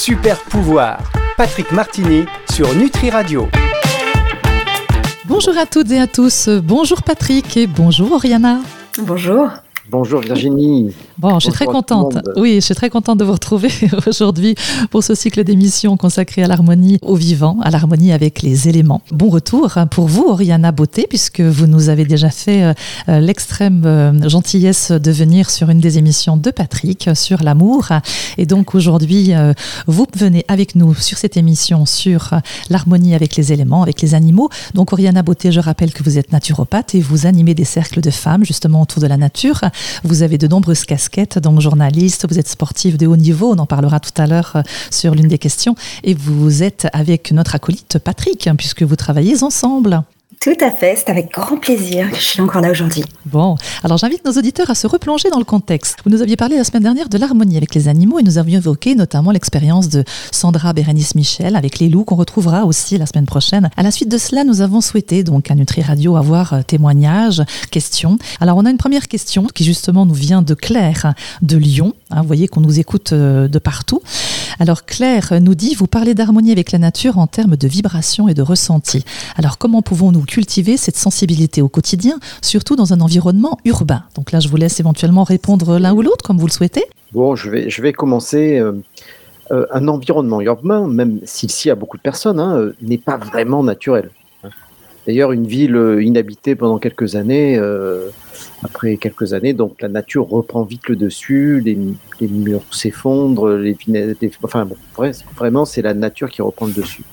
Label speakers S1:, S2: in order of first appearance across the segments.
S1: Super pouvoir. Patrick Martini sur Nutri Radio.
S2: Bonjour à toutes et à tous. Bonjour Patrick et bonjour Oriana.
S3: Bonjour.
S4: Bonjour Virginie.
S2: Bon, je suis très contente. Oui, je suis très contente de vous retrouver aujourd'hui pour ce cycle d'émissions consacré à l'harmonie au vivant, à l'harmonie avec les éléments. Bon retour pour vous, Oriana Beauté, puisque vous nous avez déjà fait euh, euh, l'extrême euh, gentillesse de venir sur une des émissions de Patrick sur l'amour. Et donc aujourd'hui, vous venez avec nous sur cette émission sur l'harmonie avec les éléments, avec les animaux. Donc Oriana Beauté, je rappelle que vous êtes naturopathe et vous animez des cercles de femmes justement autour de la nature. Vous avez de nombreuses casquettes donc journaliste, vous êtes sportif de haut niveau, on en parlera tout à l'heure euh, sur l'une des questions, et vous êtes avec notre acolyte Patrick, puisque vous travaillez ensemble.
S3: Tout à fait, c'est avec grand plaisir que je suis encore là aujourd'hui.
S2: Bon, alors j'invite nos auditeurs à se replonger dans le contexte. Vous nous aviez parlé la semaine dernière de l'harmonie avec les animaux et nous avions évoqué notamment l'expérience de Sandra Bérénice Michel avec les loups qu'on retrouvera aussi la semaine prochaine. À la suite de cela, nous avons souhaité donc à Nutri Radio avoir euh, témoignages, questions. Alors on a une première question qui justement nous vient de Claire de Lyon. Hein, vous voyez qu'on nous écoute euh, de partout. Alors Claire nous dit, vous parlez d'harmonie avec la nature en termes de vibration et de ressenti. Alors comment pouvons-nous cultiver cette sensibilité au quotidien, surtout dans un environnement urbain? Donc là, je vous laisse éventuellement répondre l'un ou l'autre, comme vous le souhaitez.
S4: Bon, je vais, je vais commencer. Euh, euh, un environnement urbain, même s'il s'y a beaucoup de personnes, hein, n'est pas vraiment naturel. D'ailleurs, une ville inhabitée pendant quelques années, après quelques années, donc la nature reprend vite le dessus, les, murs s'effondrent, les, enfin bon, vraiment c'est la nature qui reprend le dessus.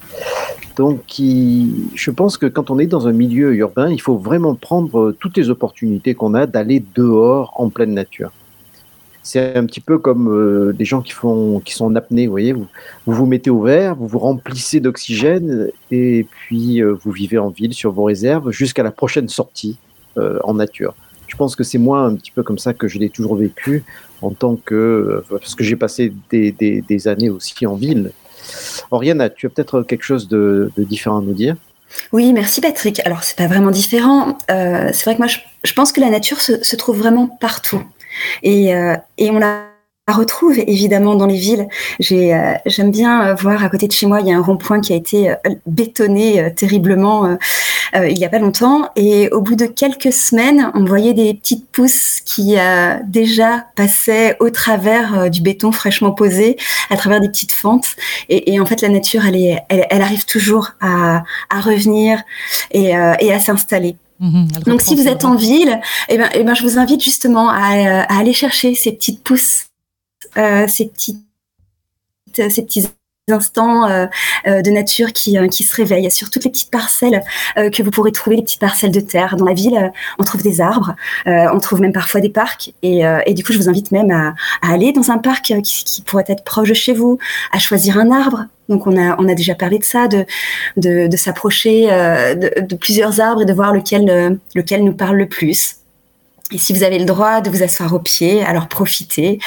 S4: Donc, je pense que quand on est dans un milieu urbain, il faut vraiment prendre toutes les opportunités qu'on a d'aller dehors en pleine nature. C'est un petit peu comme euh, des gens qui, font, qui sont en apnée, vous voyez, vous, vous mettez au vert, vous vous remplissez d'oxygène et puis euh, vous vivez en ville sur vos réserves jusqu'à la prochaine sortie euh, en nature. Je pense que c'est moi un petit peu comme ça que je l'ai toujours vécu en tant que parce que j'ai passé des, des, années aussi en ville Oriana, tu as peut-être quelque chose de, différent à nous dire?
S3: Oui, merci Patrick. Alors, c'est pas vraiment différent. C'est vrai que moi, je, pense que la nature se, trouve vraiment partout. Et, euh, et on la retrouve évidemment dans les villes. Euh, j'aime bien voir à côté de chez moi, il y a un rond-point qui a été bétonné terriblement euh, il n'y a pas longtemps. Et au bout de quelques semaines, on voyait des petites pousses qui euh, déjà passaient au travers euh, du béton fraîchement posé, à travers des petites fentes. Et, en fait, la nature, elle, arrive toujours à, revenir et, à s'installer. Mhm, Donc, si vous êtes en ville, eh ben, eh ben, je vous invite justement à, à aller chercher ces petites pousses, ces petites ces petits instants euh, euh, de nature qui, euh, qui se réveillent sur toutes les petites parcelles que vous pourrez trouver, les petites parcelles de terre. Dans la ville, on trouve des arbres, on trouve même parfois des parcs. Et, et, du coup, je vous invite même à, aller dans un parc qui, pourrait être proche de chez vous, à choisir un arbre. Donc, on a, on a déjà parlé de ça, de, de, s'approcher de, de, plusieurs arbres et de voir lequel, lequel nous parle le plus. Et si vous avez le droit de vous asseoir au pied, alors profitez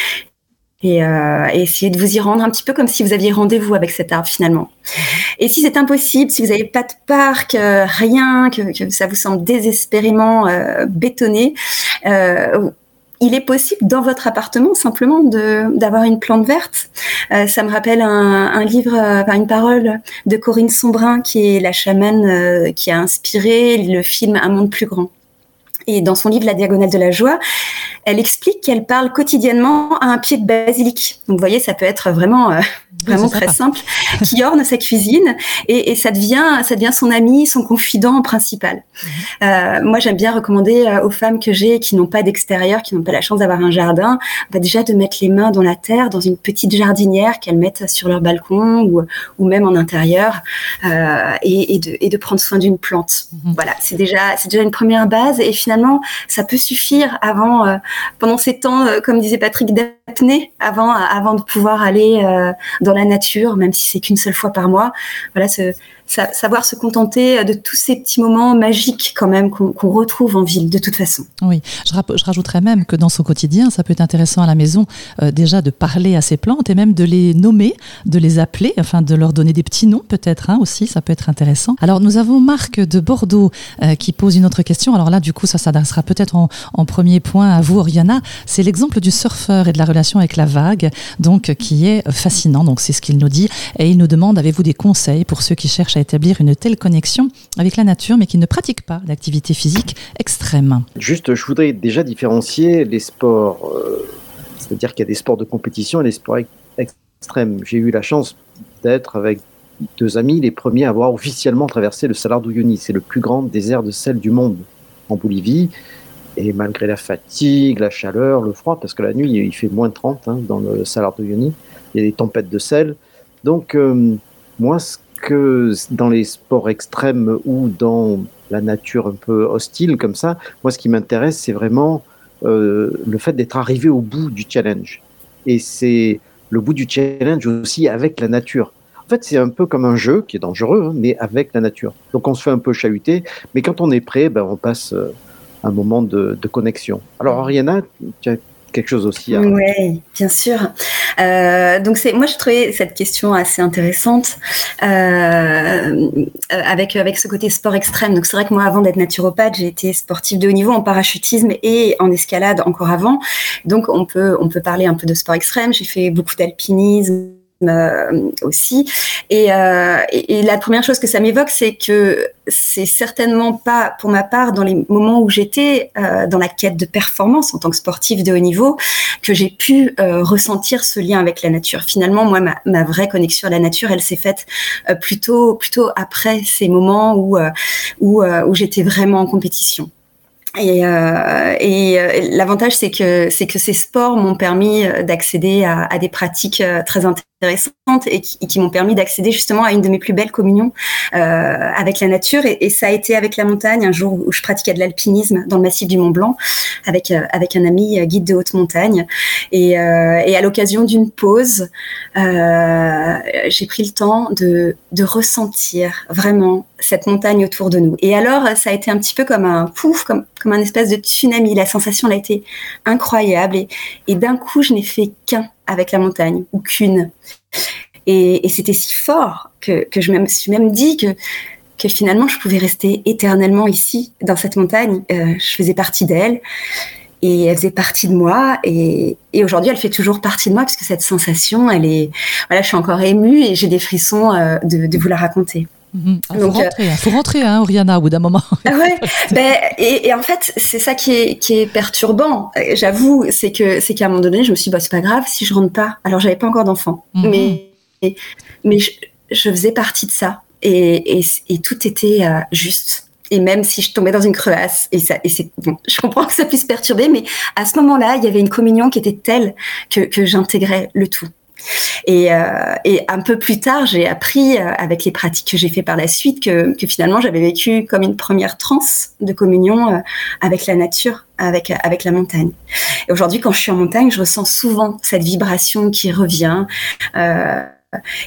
S3: et, euh, essayer de vous y rendre un petit peu comme si vous aviez rendez-vous avec cet arbre finalement. Et si c'est impossible, si vous n'avez pas de parc, euh, rien, que, ça vous semble désespérément euh, bétonné, euh, il est possible dans votre appartement simplement d'avoir une plante verte. Euh, ça me rappelle un, livre, enfin une parole de Corinne Sombrin qui est la chamane qui a inspiré le film Un monde plus grand. Et dans son livre La diagonale de la joie, elle explique qu'elle parle quotidiennement à un pied de basilic. Donc vous voyez, ça peut être vraiment euh, vraiment très simple, qui orne sa cuisine et, et, ça devient ça devient son ami, son confident principal. Mhm. Euh, moi, j'aime bien recommander euh, aux femmes que j'ai qui n'ont pas d'extérieur, qui n'ont pas la chance d'avoir un jardin, bah déjà de mettre les mains dans la terre, dans une petite jardinière qu'elles mettent sur leur balcon ou, ou même en intérieur, euh, et, et, de, et de prendre soin d'une plante. Mhm. Voilà, c'est déjà c'est déjà une première base et finalement ça peut suffire avant euh, pendant ces temps, euh, comme disait Patrick d'apnée, avant avant de pouvoir aller dans la nature, même si c'est qu'une seule fois par mois. Voilà, ce, savoir se contenter de tous ces petits moments magiques quand même qu'on retrouve en ville de toute façon.
S2: Oui, je, rajouterais même que dans son quotidien, ça peut être intéressant à la maison euh, déjà de parler à ces plantes et même de les nommer, de les appeler, enfin de leur donner des petits noms peut-être hein, aussi, ça peut être intéressant. Alors nous avons Marc de Bordeaux euh, qui pose une autre question. Alors là du coup ça s'adressera peut-être en, en, premier point à vous Oriana. C'est l'exemple du surfeur et de la relation avec la vague, donc qui est fascinant. Donc c'est ce qu'il nous dit et il nous demande avez-vous des conseils pour ceux qui cherchent à établir une telle connexion avec la nature mais qui ne pratiquent pas d'activité physique extrême
S4: Juste, je voudrais déjà différencier les sports, euh, c'est-à-dire qu'il y a des sports de compétition et des sports extrêmes. J'ai eu la chance d'être avec deux amis, les premiers à avoir officiellement traversé le Salar d'Uyuni. C'est le plus grand désert de sel du monde en Bolivie. Et malgré la fatigue, la chaleur, le froid, parce que la nuit il fait moins 30 hein, dans le Salar d'Uyuni, il y a des tempêtes de sel. Donc, euh, moi, ce que dans les sports extrêmes ou dans la nature un peu hostile comme ça, moi, ce qui m'intéresse, c'est vraiment euh, le fait d'être arrivé au bout du challenge. Et c'est le bout du challenge aussi avec la nature. En fait, c'est un peu comme un jeu qui est dangereux, hein, mais avec la nature. Donc, on se fait un peu chahuter, mais quand on est prêt, ben, on passe euh, un moment de, de connexion. Alors, Ariana, tu as quelque chose aussi.
S3: Oui, bien sûr. Euh, donc c'est, moi je trouvais cette question assez intéressante euh, euh, avec avec ce côté sport extrême. Donc c'est vrai que moi avant d'être naturopathe, j'ai été sportive de haut niveau en parachutisme et en escalade encore avant. Donc on peut on peut parler un peu de sport extrême. J'ai fait beaucoup d'alpinisme euh, aussi. Euh, et, et, la première chose que ça m'évoque, c'est que c'est certainement pas, pour ma part, dans les moments où j'étais euh, dans la quête de performance en tant que sportive de haut niveau, que j'ai pu ressentir ce lien avec la nature. Finalement, moi, ma, ma vraie connexion à la nature, elle s'est faite plutôt, plutôt après ces moments où, où, où j'étais vraiment en compétition. Et, euh, et euh, l'avantage, c'est que c'est que ces sports m'ont permis euh, d'accéder à, à, des pratiques euh, très intéressantes et qui, m'ont permis d'accéder justement à une de mes plus belles communions euh, avec la nature. Et, ça a été avec la montagne un jour où je pratiquais de l'alpinisme dans le massif du Mont Blanc avec avec un ami guide de haute montagne. Et, et à l'occasion d'une pause, j'ai pris le temps de de ressentir vraiment cette montagne autour de nous. Et alors, ça a été un petit peu comme un pouf, comme, comme un espèce de tsunami. La sensation elle a été incroyable. Et, et d'un coup, je n'ai fait qu'un avec la montagne, ou qu'une. Et, c'était si fort que, que je me suis même dit que, que finalement, je pouvais rester éternellement ici, dans cette montagne. Euh, je faisais partie d'elle. Et elle faisait partie de moi. Et, et aujourd'hui, elle fait toujours partie de moi, parce que cette sensation, elle est... Voilà, je suis encore émue et j'ai des frissons euh, de, de vous la raconter.
S2: Mmh. Ah, faut, rentrer, hein. faut rentrer, hein, Oriana, au bout d'un moment.
S3: Ah ouais, ben, et, et, en fait, c'est ça qui est, qui est perturbant. J'avoue, c'est que c'est qu'à un moment donné, je me suis dit, bah, c'est pas grave si je rentre pas. Alors, j'avais pas encore d'enfant, mmh. mais mais je, je, faisais partie de ça, et, et, et tout était euh, juste. Et même si je tombais dans une crevasse, et ça, et c'est bon, je comprends que ça puisse perturber, mais à ce moment-là, il y avait une communion qui était telle que, que j'intégrais le tout. Et, euh, et, un peu plus tard, j'ai appris euh, avec les pratiques que j'ai fait par la suite que, finalement j'avais vécu comme une première transe de communion euh, avec la nature, avec avec la montagne. Et aujourd'hui, quand je suis en montagne, je ressens souvent cette vibration qui revient.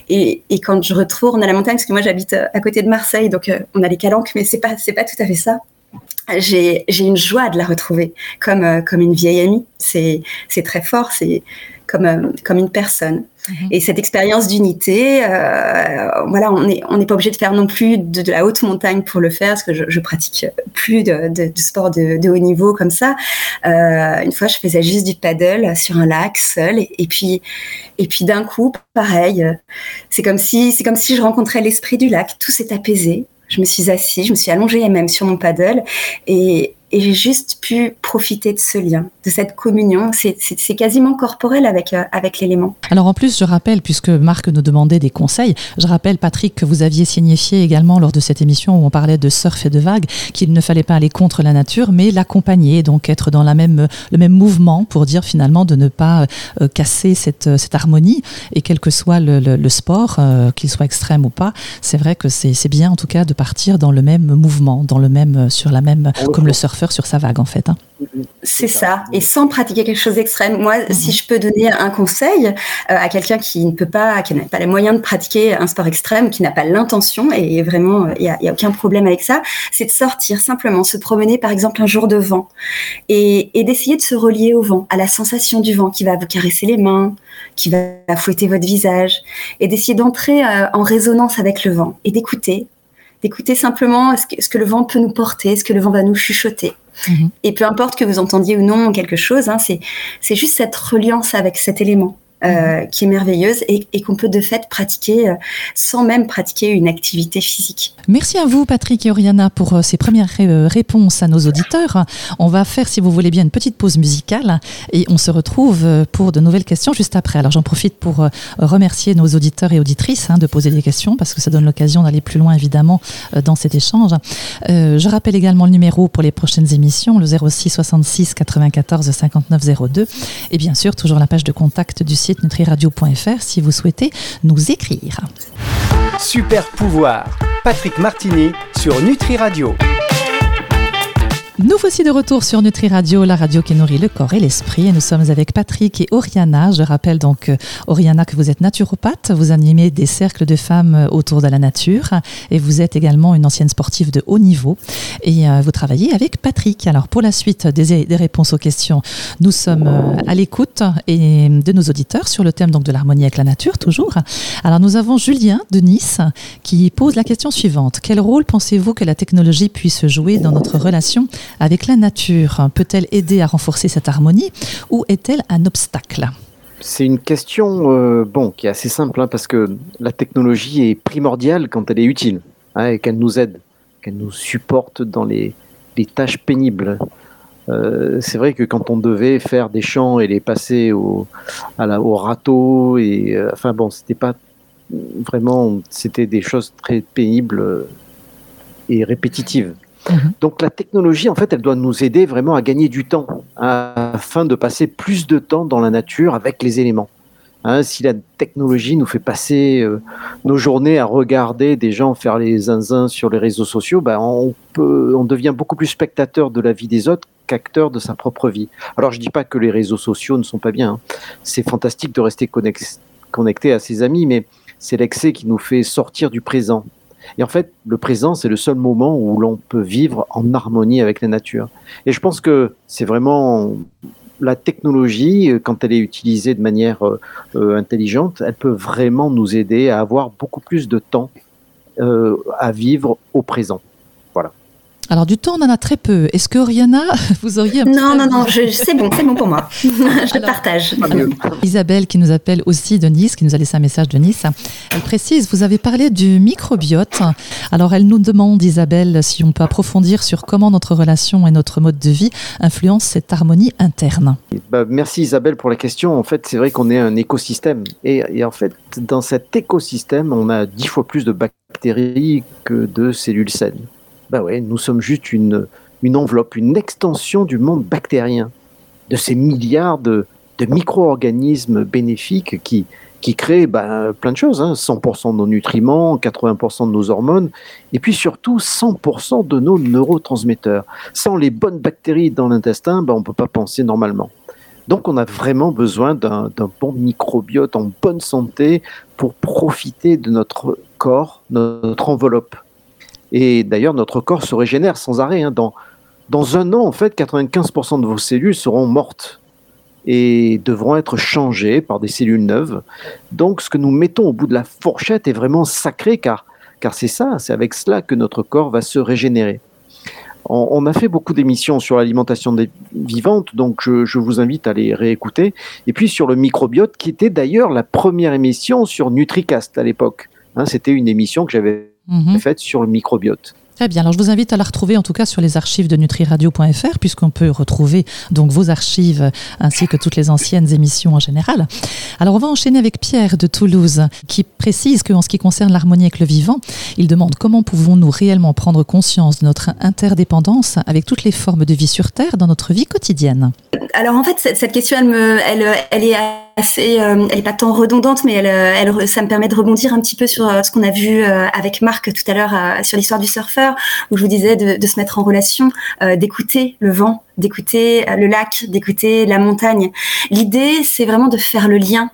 S3: Et, quand je retourne à la montagne, parce que moi j'habite à côté de Marseille, donc on a les calanques, mais c'est pas c'est pas tout à fait ça j'ai une joie de la retrouver comme comme une vieille amie. C'est c'est très fort. C'est comme euh, comme une personne. Mmh. Et cette expérience d'unité, euh, voilà, on n'est on n'est pas obligé de faire non plus de, de, la haute montagne pour le faire, parce que je, je pratique plus de, de, de sport de, de, haut niveau comme ça. Euh, une fois, je faisais juste du paddle sur un lac seul, et, et puis et puis d'un coup, pareil, c'est comme si c'est comme si je rencontrais l'esprit du lac. Tout s'est apaisé je me suis assise, je me suis allongée même sur mon paddle et, et j'ai juste pu profiter de ce lien, de cette communion. C'est quasiment corporel avec, euh, avec l'élément.
S2: Alors en plus, je rappelle, puisque Marc nous demandait des conseils, je rappelle, Patrick, que vous aviez signifié également lors de cette émission où on parlait de surf et de vagues, qu'il ne fallait pas aller contre la nature, mais l'accompagner, donc être dans la même, le même mouvement pour dire finalement de ne pas euh, casser cette, cette harmonie. Et quel que soit le, le, le sport, euh, qu'il soit extrême ou pas, c'est vrai que c'est bien en tout cas de partir dans le même mouvement, dans le même, sur la même, comme le surf surfeur sur sa vague en fait. Hein.
S3: C'est ça. Et sans pratiquer quelque chose d'extrême. Moi, mhm. si je peux donner un conseil euh, à quelqu'un qui ne peut pas, qui n'a pas les moyens de pratiquer un sport extrême, qui n'a pas l'intention, et vraiment, il n'y a, aucun problème avec ça, c'est de sortir simplement, se promener par exemple un jour de vent et, d'essayer de se relier au vent, à la sensation du vent qui va vous caresser les mains, qui va fouetter votre visage, et d'essayer d'entrer euh, en résonance avec le vent et d'écouter, d'écouter simplement ce que, le vent peut nous porter, ce que le vent va nous chuchoter. Mhm. Et peu importe que vous entendiez ou non quelque chose, hein, c'est juste cette reliance avec cet élément. Euh, mhm. qui est merveilleuse et, qu'on peut de fait pratiquer euh, sans même pratiquer une activité physique.
S2: Merci à vous, Patrick et Oriana, pour euh, ces premières réponses à nos auditeurs. On va faire, si vous voulez bien, une petite pause musicale et on se retrouve pour de nouvelles questions juste après. Alors j'en profite pour remercier nos auditeurs et auditrices hein, de poser des questions parce que ça donne l'occasion d'aller plus loin, évidemment, dans cet échange. je rappelle également le numéro pour les prochaines émissions, le 06 66 94 59 02 et bien sûr toujours la page de contact du site nutriradio.fr si vous souhaitez nous écrire.
S1: Super pouvoir, Patrick Martini sur Nutri Radio.
S2: Nous voici de retour sur Nutri Radio, la radio qui nourrit le corps et l'esprit. Et nous sommes avec Patrick et Oriana. Je rappelle donc, euh, Oriana, que vous êtes naturopathe. Vous animez des cercles de femmes euh, autour de la nature. Et vous êtes également une ancienne sportive de haut niveau. Et euh, vous travaillez avec Patrick. Alors, pour la suite des, réponses aux questions, nous sommes à l'écoute de nos auditeurs sur le thème donc de l'harmonie avec la nature, toujours. Alors, nous avons Julien de Nice qui pose la question suivante. Quel rôle pensez-vous que la technologie puisse jouer dans notre relation avec la nature Peut-elle aider à renforcer cette harmonie ou est-elle un obstacle?
S4: C'est une question euh, bon, qui est assez simple hein, parce que la technologie est primordiale quand elle est utile hein, et qu'elle nous aide, qu'elle nous supporte dans les, tâches pénibles. Euh, c'est vrai que quand on devait faire des champs et les passer au, au râteau, et, euh, enfin bon, c'était pas vraiment, c'était des choses très pénibles et répétitives. Mhm. Donc la technologie, en fait, elle doit nous aider vraiment à gagner du temps, afin de passer plus de temps dans la nature avec les éléments. Hein, si la technologie nous fait passer euh, nos journées à regarder des gens faire les zinzins sur les réseaux sociaux, ben on devient beaucoup plus spectateur de la vie des autres qu'acteur de sa propre vie. Alors je dis pas que les réseaux sociaux ne sont pas bien. Hein. C'est fantastique de rester connecté à ses amis, mais c'est l'excès qui nous fait sortir du présent. Et en fait, le présent, c'est le seul moment où l'on peut vivre en harmonie avec la nature. Et je pense que c'est vraiment la technologie, quand elle est utilisée de manière euh, euh, intelligente, elle peut vraiment nous aider à avoir beaucoup plus de temps euh, à vivre au présent.
S2: Alors du temps, on en a très peu. Est-ce que Rihanna, vous auriez un
S3: Non, non, non, c'est bon, c'est bon pour moi. je partage.
S2: Isabelle qui nous appelle aussi de Nice, qui nous a laissé un message de Nice. Elle précise, vous avez parlé du microbiote. Alors elle nous demande, Isabelle, si on peut approfondir sur comment notre relation et notre mode de vie influencent cette harmonie interne.
S4: Bah, merci Isabelle pour la question. En fait, c'est vrai qu'on est un écosystème. Et, et en fait, dans cet écosystème, on a dix fois plus de bactéries que de cellules saines. Bah nous sommes juste une, enveloppe, une extension du monde bactérien, de ces milliards de, de micro-organismes bénéfiques qui, créent bah, plein de choses, 100% hein. de nos nutriments, 80% de nos hormones, et puis surtout 100% de nos neurotransmetteurs. Sans les bonnes bactéries dans l'intestin, bah, on ne peut pas penser normalement. Donc on a vraiment besoin d'un bon microbiote en bonne santé pour profiter de notre corps, notre enveloppe. Et d'ailleurs, notre corps se régénère sans arrêt. Hein. Dans, dans un an, en fait, 95% de vos cellules seront mortes et devront être changées par des cellules neuves. Donc, ce que nous mettons au bout de la fourchette est vraiment sacré, car, car c'est ça, c'est avec cela que notre corps va se régénérer. On, a fait beaucoup d'émissions sur l'alimentation vivante, donc je, je, vous invite à les réécouter. Et puis sur le microbiote, qui était d'ailleurs la première émission sur NutriCast à l'époque. Hein, C'était une émission que j'avais Mhm. faite sur le microbiote.
S2: Très bien. Alors, je vous invite à la retrouver, en tout cas, sur les archives de nutriradio.fr, puisqu'on peut retrouver donc vos archives ainsi que toutes les anciennes émissions en général. Alors, on va enchaîner avec Pierre de Toulouse, qui précise qu'en ce qui concerne l'harmonie avec le vivant, il demande comment pouvons-nous réellement prendre conscience de notre interdépendance avec toutes les formes de vie sur Terre dans notre vie quotidienne.
S3: Alors, en fait, cette, question, elle, me, elle, elle est assez, elle est pas tant redondante, mais elle, elle, ça me permet de rebondir un petit peu sur ce qu'on a vu avec Marc tout à l'heure sur l'histoire du surfeur, où je vous disais de, de se mettre en relation, d'écouter le vent, d'écouter le lac, d'écouter la montagne. L'idée, c'est vraiment de faire le lien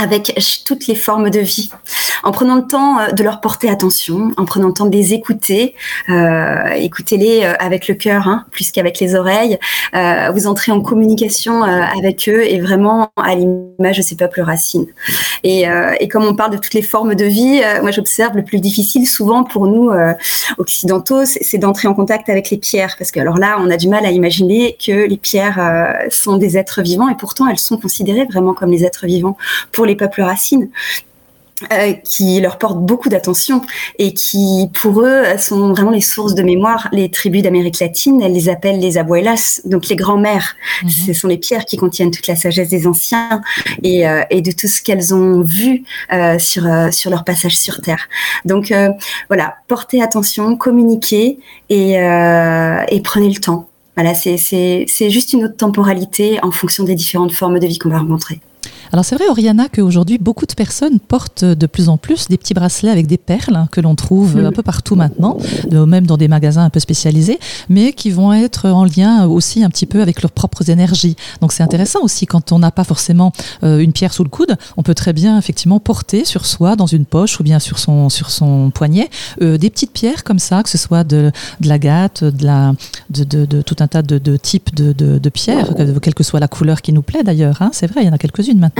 S3: avec toutes les formes de vie, en prenant le temps euh, de leur porter attention, en prenant le temps de les écouter, euh, écoutez-les euh, avec le cœur hein, plus qu'avec les oreilles, vous entrez en communication avec eux et vraiment à l'image de ces peuples racines. Et, comme on parle de toutes les formes de vie, moi j'observe le plus difficile souvent pour nous occidentaux, c'est d'entrer en contact avec les pierres, parce que alors là on a du mal à imaginer que les pierres sont des êtres vivants et pourtant elles sont considérées vraiment comme les êtres vivants. Pour les peuples racines. Euh, qui leur portent beaucoup d'attention et qui, pour eux, sont vraiment les sources de mémoire. Les tribus d'Amérique latine, elles les appellent les abuelas, donc les grands-mères. Mhm. Ce sont les pierres qui contiennent toute la sagesse des anciens et, euh, et de tout ce qu'elles ont vu euh, sur, euh, sur leur passage sur Terre. Donc voilà, portez attention, communiquez et, et prenez le temps. Voilà, c'est juste une autre temporalité en fonction des différentes formes de vie qu'on va rencontrer.
S2: Alors c'est vrai, Oriana, qu'aujourd'hui, beaucoup de personnes portent de plus en plus des petits bracelets avec des perles que l'on trouve un peu partout maintenant, même dans des magasins un peu spécialisés, mais qui vont être en lien aussi un petit peu avec leurs propres énergies. Donc c'est intéressant aussi quand on n'a pas forcément euh, une pierre sous le coude, on peut très bien effectivement porter sur soi, dans une poche ou bien sur son, sur son poignet, euh, des petites pierres comme ça, que ce soit de, de l'agate, de, la, de, de, de, tout un tas de, de types de, de, pierres, quelle que soit la couleur qui nous plaît d'ailleurs. Hein. C'est vrai, il y en a quelques-unes maintenant.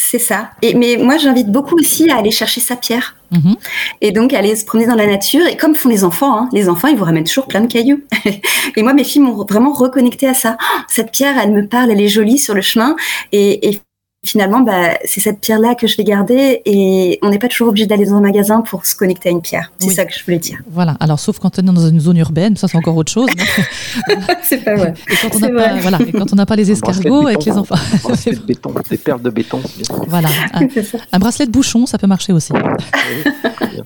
S3: C'est ça. Et, mais moi, j'invite beaucoup aussi à aller chercher sa pierre. Mhm. Et donc, aller se promener dans la nature. Et comme font les enfants, hein, les enfants, ils vous ramènent toujours plein de cailloux. et moi, mes filles m'ont vraiment reconnecté à ça. Oh, cette pierre, elle me parle, elle est jolie sur le chemin. Et, et finalement, bah, c'est cette pierre-là que je vais garder et on n'est pas toujours obligé d'aller dans un magasin pour se connecter à une pierre. C'est ça que je voulais dire.
S2: Voilà. Alors, sauf quand on est dans une zone urbaine, ça c'est encore autre chose.
S3: c'est pas vrai.
S2: Et quand on n'a pas, voilà, quand on n'a pas les escargots avec les enfants.
S4: Un de béton, des perles de béton.
S2: Voilà. Un, bracelet de bouchon, ça peut marcher aussi.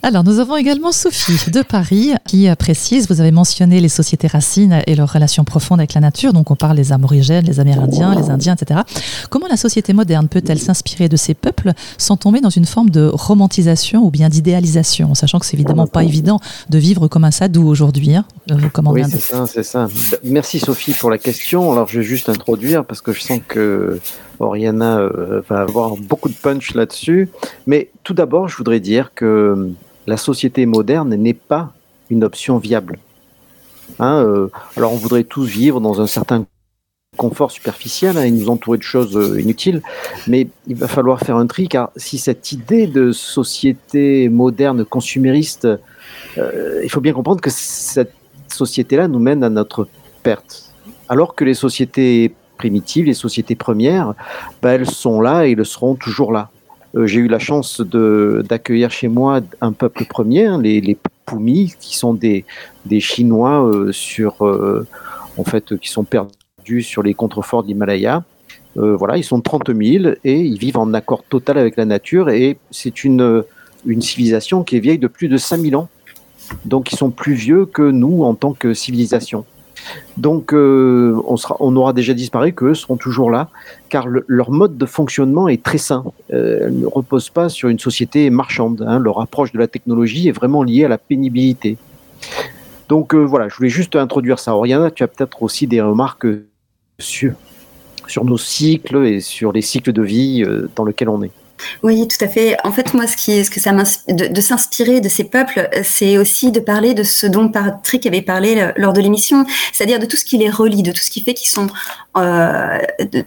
S2: Alors, nous avons également Sophie de Paris qui précise, vous avez mentionné les sociétés racines et leurs relations profondes avec la nature. Donc, on parle des aborigènes, les Amérindiens, les Indiens, etc. Comment la société moderne peut-elle s'inspirer de ces peuples sans tomber dans une forme de romantisation ou bien d'idéalisation, sachant que c'est évidemment pas évident de vivre comme un sadou aujourd'hui. Hein,
S4: euh, oui, c'est ça, c'est ça. Merci Sophie pour la question. Alors je vais juste introduire parce que je sens que Oriana euh, va avoir beaucoup de punch là-dessus. Mais tout d'abord, je voudrais dire que la société moderne n'est pas une option viable. Hein, euh, alors on voudrait tous vivre dans un certain confort superficiel hein, et nous entourer de choses euh, inutiles, mais il va falloir faire un tri car si cette idée de société moderne consumériste, euh, il faut bien comprendre que cette société-là nous mène à notre perte, alors que les sociétés primitives, les sociétés premières, bah, elles sont là et elles seront toujours là. Euh, j'ai eu la chance d'accueillir chez moi un peuple premier, hein, les, les Poumi, qui sont des Chinois sur, en fait, qui sont perdus sur les contreforts de l'Himalaya. Euh, voilà, ils sont 30 000 et ils vivent en accord total avec la nature et c'est une, une civilisation qui est vieille de plus de 5000 ans. Donc ils sont plus vieux que nous en tant que civilisation. Donc euh, on, sera, on aura déjà disparu qu'eux seront toujours là, car leur mode de fonctionnement est très sain. Euh, ne repose pas sur une société marchande. Hein. Leur approche de la technologie est vraiment liée à la pénibilité. Donc euh, voilà, je voulais juste introduire ça. Oriana, tu as peut-être aussi des remarques sur, sur nos cycles et sur les cycles de vie euh, dans lesquels on est.
S3: Oui, tout à fait. En fait, moi, ce, qui, ce que ça de, de s'inspirer de ces peuples, c'est aussi de parler de ce dont Patrick avait parlé lors de l'émission, c'est-à-dire de tout ce qui les relie, de tout ce qui fait qu'ils sont euh, euh,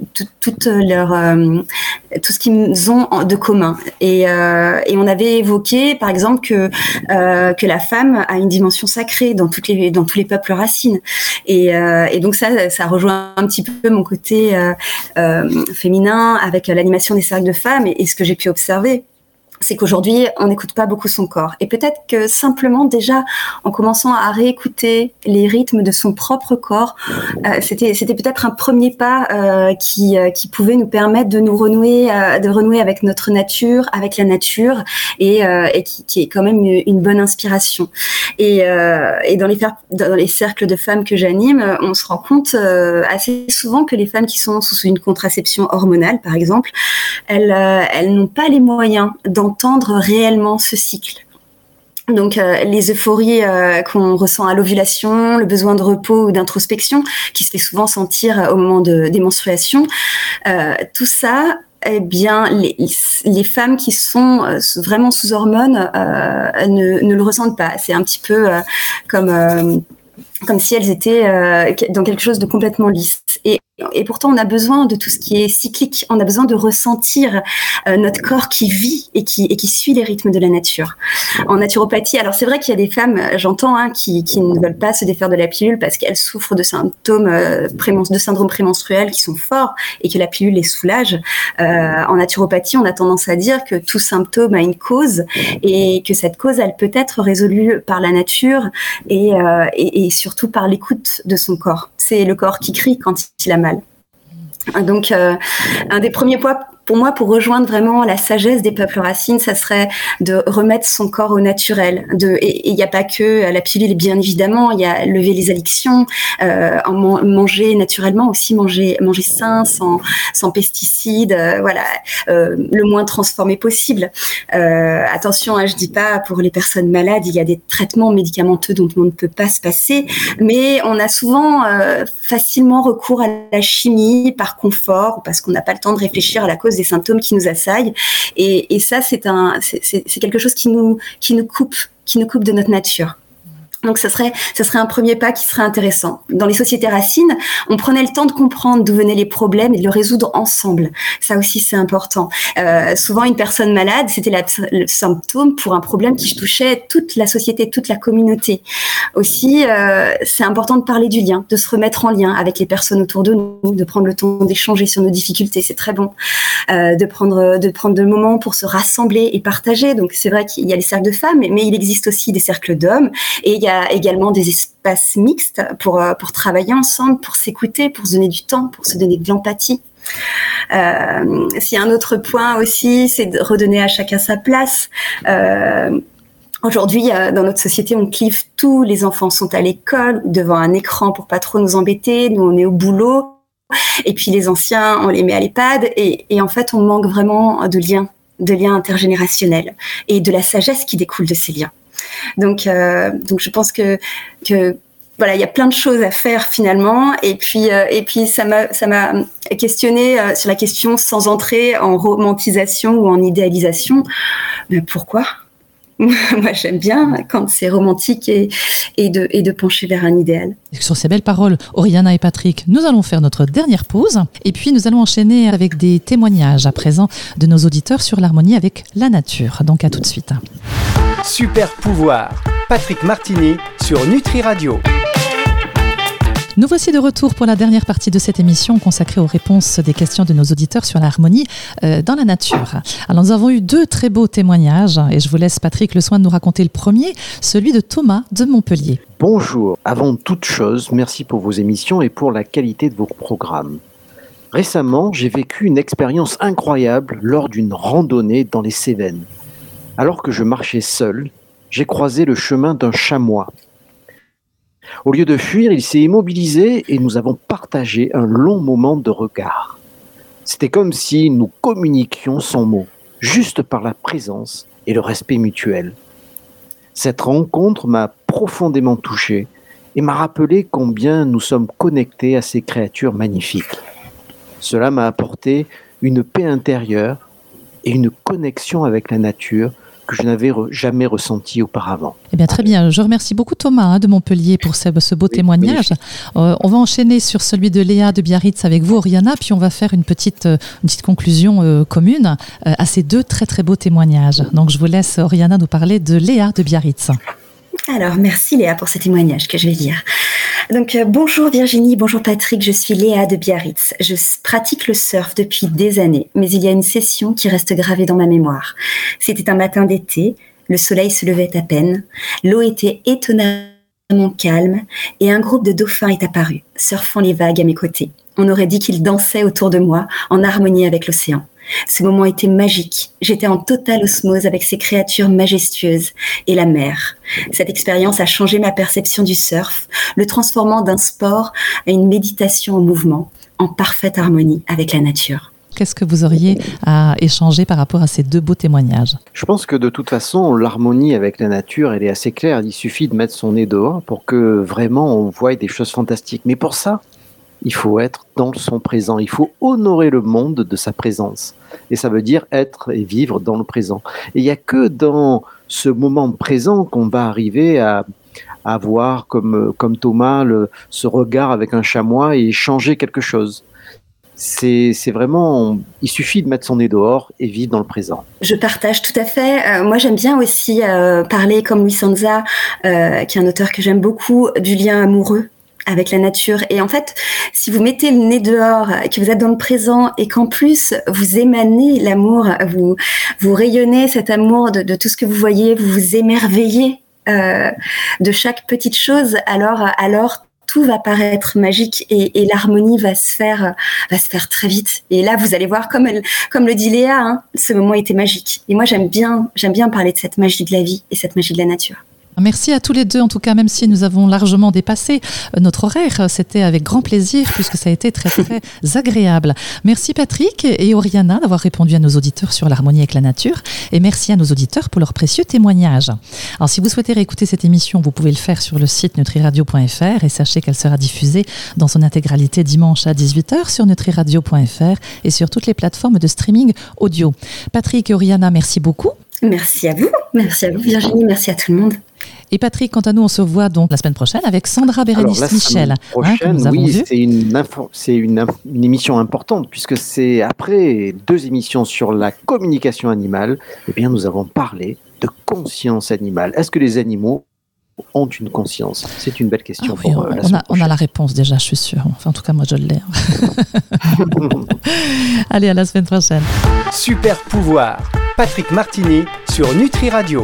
S3: tout ce qu'ils ont de commun. Et, euh, et, on avait évoqué, par exemple, que la femme a une dimension sacrée dans tous les peuples racines. Et, donc ça, ça rejoint un petit peu mon côté féminin avec l'animation des cercles de femmes et ce que j'ai pu observer c'est qu'aujourd'hui, on n'écoute pas beaucoup son corps. Et peut-être que simplement déjà, en commençant à réécouter les rythmes de son propre corps, euh, c'était, peut-être un premier pas euh, qui, euh, qui pouvait nous permettre de nous renouer, de renouer avec notre nature, avec la nature, et, qui, est quand même une, bonne inspiration. Et, dans, les, cercles de femmes que j'anime, on se rend compte assez souvent que les femmes qui sont sous une contraception hormonale, par exemple, elles, elles n'ont pas les moyens d'entendre réellement ce cycle. Donc euh, les euphories euh, qu'on ressent à l'ovulation, le besoin de repos ou d'introspection, qui se fait souvent sentir euh, au moment de, des menstruations, tout ça, eh bien, les, femmes qui sont vraiment sous hormones ne, ne, le ressentent pas. C'est un petit peu comme comme si elles étaient dans quelque chose de complètement lisse. Et et pourtant, on a besoin de tout ce qui est cyclique. On a besoin de ressentir euh, notre corps qui vit et qui, suit les rythmes de la nature. En naturopathie, alors c'est vrai qu'il y a des femmes, euh, j'entends, hein, qui, ne veulent pas se défaire de la pilule parce qu'elles souffrent de symptômes euh, de syndrome prémenstruel qui sont forts et que la pilule les soulage. En naturopathie, on a tendance à dire que tout symptôme a une cause et que cette cause, elle peut être résolue par la nature et surtout par l'écoute de son corps. C'est le corps qui crie quand il a mal. Donc, euh, un des premiers points pour moi, pour rejoindre vraiment la sagesse des peuples racines, ça serait de remettre son corps au naturel. De, et il n'y a pas que la pilule, bien évidemment, il y a lever les addictions, euh, manger naturellement aussi, manger, manger sain, sans, sans pesticides, euh, voilà, euh, le moins transformé possible. Euh, attention, hein, je dis pas pour les personnes malades, il y a des traitements médicamenteux dont on ne peut pas se passer, mais on a souvent euh, facilement recours à la chimie par confort, parce qu'on n'a pas le temps de réfléchir à la cause des symptômes qui nous assaillent. Et, ça, c'est quelque chose qui nous, qui nous coupe, qui nous coupe de notre nature. Donc, ce serait, ce serait un premier pas qui serait intéressant. Dans les sociétés racines, on prenait le temps de comprendre d'où venaient les problèmes et de le résoudre ensemble. Ça aussi, c'est important. Euh, souvent, une personne malade, c'était le symptôme pour un problème qui touchait toute la société, toute la communauté. Aussi, euh, c'est important de parler du lien, de se remettre en lien avec les personnes autour de nous, de prendre le temps d'échanger sur nos difficultés. C'est très bon. Euh, de prendre, de prendre des moments pour se rassembler et partager. Donc, c'est vrai qu'il y a les cercles de femmes, mais il existe aussi des cercles d'hommes et il y a également des espaces mixtes pour, euh, pour travailler ensemble, pour s'écouter, pour se donner du temps, pour se donner de l'empathie. Euh, S'il y a un autre point aussi, c'est de redonner à chacun sa place. Euh, Aujourd'hui, dans notre société, on clive tout. Les enfants sont à l'école, devant un écran pour pas trop nous embêter. Nous, on est au boulot. Et puis les anciens, on les met à l'EHPAD. Et, et en fait, on manque vraiment de liens, de liens intergénérationnels et de la sagesse qui découle de ces liens. Donc, euh, donc je pense que, voilà, il y a plein de choses à faire finalement. Et puis, euh, ça m'a, ça questionné euh, sur la question sans entrer en romantisation ou en idéalisation. Mais pourquoi? Moi, j'aime bien quand c'est romantique et, et, de, et de pencher vers un idéal.
S2: Sur ces belles paroles, Oriana et Patrick, nous allons faire notre dernière pause. Et puis, nous allons enchaîner avec des témoignages à présent de nos auditeurs sur l'harmonie avec la nature. Donc, à tout de suite.
S1: Super pouvoir, Patrick Martini sur Nutri Radio.
S2: Nous voici de retour pour la dernière partie de cette émission consacrée aux réponses des questions de nos auditeurs sur l'harmonie euh, dans la nature. Alors nous avons eu deux très beaux témoignages et je vous laisse Patrick le soin de nous raconter le premier, celui de Thomas de Montpellier.
S4: Bonjour, avant toute chose, merci pour vos émissions et pour la qualité de vos programmes. Récemment, j'ai vécu une expérience incroyable lors d'une randonnée dans les Cévennes. Alors que je marchais seul, j'ai croisé le chemin d'un chamois. Au lieu de fuir, il s'est immobilisé et nous avons partagé un long moment de regard. C'était comme si nous communiquions sans mots, juste par la présence et le respect mutuel. Cette rencontre m'a profondément touché et m'a rappelé combien nous sommes connectés à ces créatures magnifiques. Cela m'a apporté une paix intérieure et une connexion avec la nature que je n'avais jamais ressenti auparavant.
S2: Eh bien, très bien. Je remercie beaucoup Thomas hein, de Montpellier pour ce, beau témoignage. Euh, on va enchaîner sur celui de Léa de Biarritz avec vous, Oriana, puis on va faire une petite, euh, une petite conclusion euh, commune à ces deux très très beaux témoignages. Donc, je vous laisse, Oriana, nous parler de Léa de Biarritz.
S3: Alors, merci Léa pour ce témoignage que je vais dire. Donc euh, bonjour Virginie, bonjour Patrick, je suis Léa de Biarritz. Je pratique le surf depuis des années, mais il y a une session qui reste gravée dans ma mémoire. C'était un matin d'été, le soleil se levait à peine, l'eau était étonnamment calme et un groupe de dauphins est apparu, surfant les vagues à mes côtés. On aurait dit qu'ils dansaient autour de moi en harmonie avec l'océan. Ce moment était magique. J'étais en totale osmose avec ces créatures majestueuses et la mer. Cette expérience a changé ma perception du surf, le transformant d'un sport à une méditation en mouvement, en parfaite harmonie avec la nature.
S2: Qu'est-ce que vous auriez à échanger par rapport à ces deux beaux témoignages?
S4: Je pense que de toute façon, l'harmonie avec la nature, elle est assez claire. Il suffit de mettre son nez dehors pour que vraiment on voie des choses fantastiques. Mais pour ça, il faut être dans son présent. Il faut honorer le monde de sa présence. Et ça veut dire être et vivre dans le présent. Et il n'y a que dans ce moment présent qu'on va arriver à, avoir, comme, comme Thomas, le, ce regard avec un chamois et changer quelque chose. C'est vraiment, il suffit de mettre son nez dehors et vivre dans le présent.
S3: Je partage tout à fait. Euh, moi, j'aime bien aussi euh, parler, comme Louis Sanza, euh, qui est un auteur que j'aime beaucoup, du lien amoureux avec la nature. Et en fait, si vous mettez le nez dehors, que vous êtes dans le présent et qu'en plus vous émanez l'amour, vous rayonnez cet amour de, tout ce que vous voyez, vous vous émerveillez euh, de chaque petite chose, alors alors tout va paraître magique et, l'harmonie va se faire va se faire très vite. Et là, vous allez voir, comme comme le dit Léa, hein, ce moment était magique. Et moi, j'aime bien j'aime bien parler de cette magie de la vie et cette magie de la nature.
S2: Merci à tous les deux, en tout cas, même si nous avons largement dépassé euh, notre horaire, c'était avec grand plaisir puisque ça a été très très agréable. Merci Patrick et Oriana d'avoir répondu à nos auditeurs sur l'harmonie avec la nature et merci à nos auditeurs pour leurs précieux témoignages. Alors si vous souhaitez réécouter cette émission, vous pouvez le faire sur le site nutriradio.fr et sachez qu'elle sera diffusée dans son intégralité dimanche à 18h sur nutriradio.fr et sur toutes les plateformes de streaming audio. Patrick et Oriana, merci beaucoup.
S3: Merci à vous, merci à vous Virginie, merci à tout le monde.
S2: Et Patrick, quant à nous, on se voit donc la semaine prochaine avec Sandra Bérénice Michel.
S4: Hein, prochaine, oui, c'est une, une, une, émission importante puisque c'est après deux émissions sur la communication animale, eh bien, nous avons parlé de conscience animale. Est-ce que les animaux ont une conscience? C'est une belle question.
S2: Ah pour, on, euh, la a, on, a, la réponse déjà, je suis sûre. Enfin, en tout cas, moi, je l'ai. Allez, à la semaine prochaine.
S1: Super pouvoir. Patrick Martini sur Nutri Radio.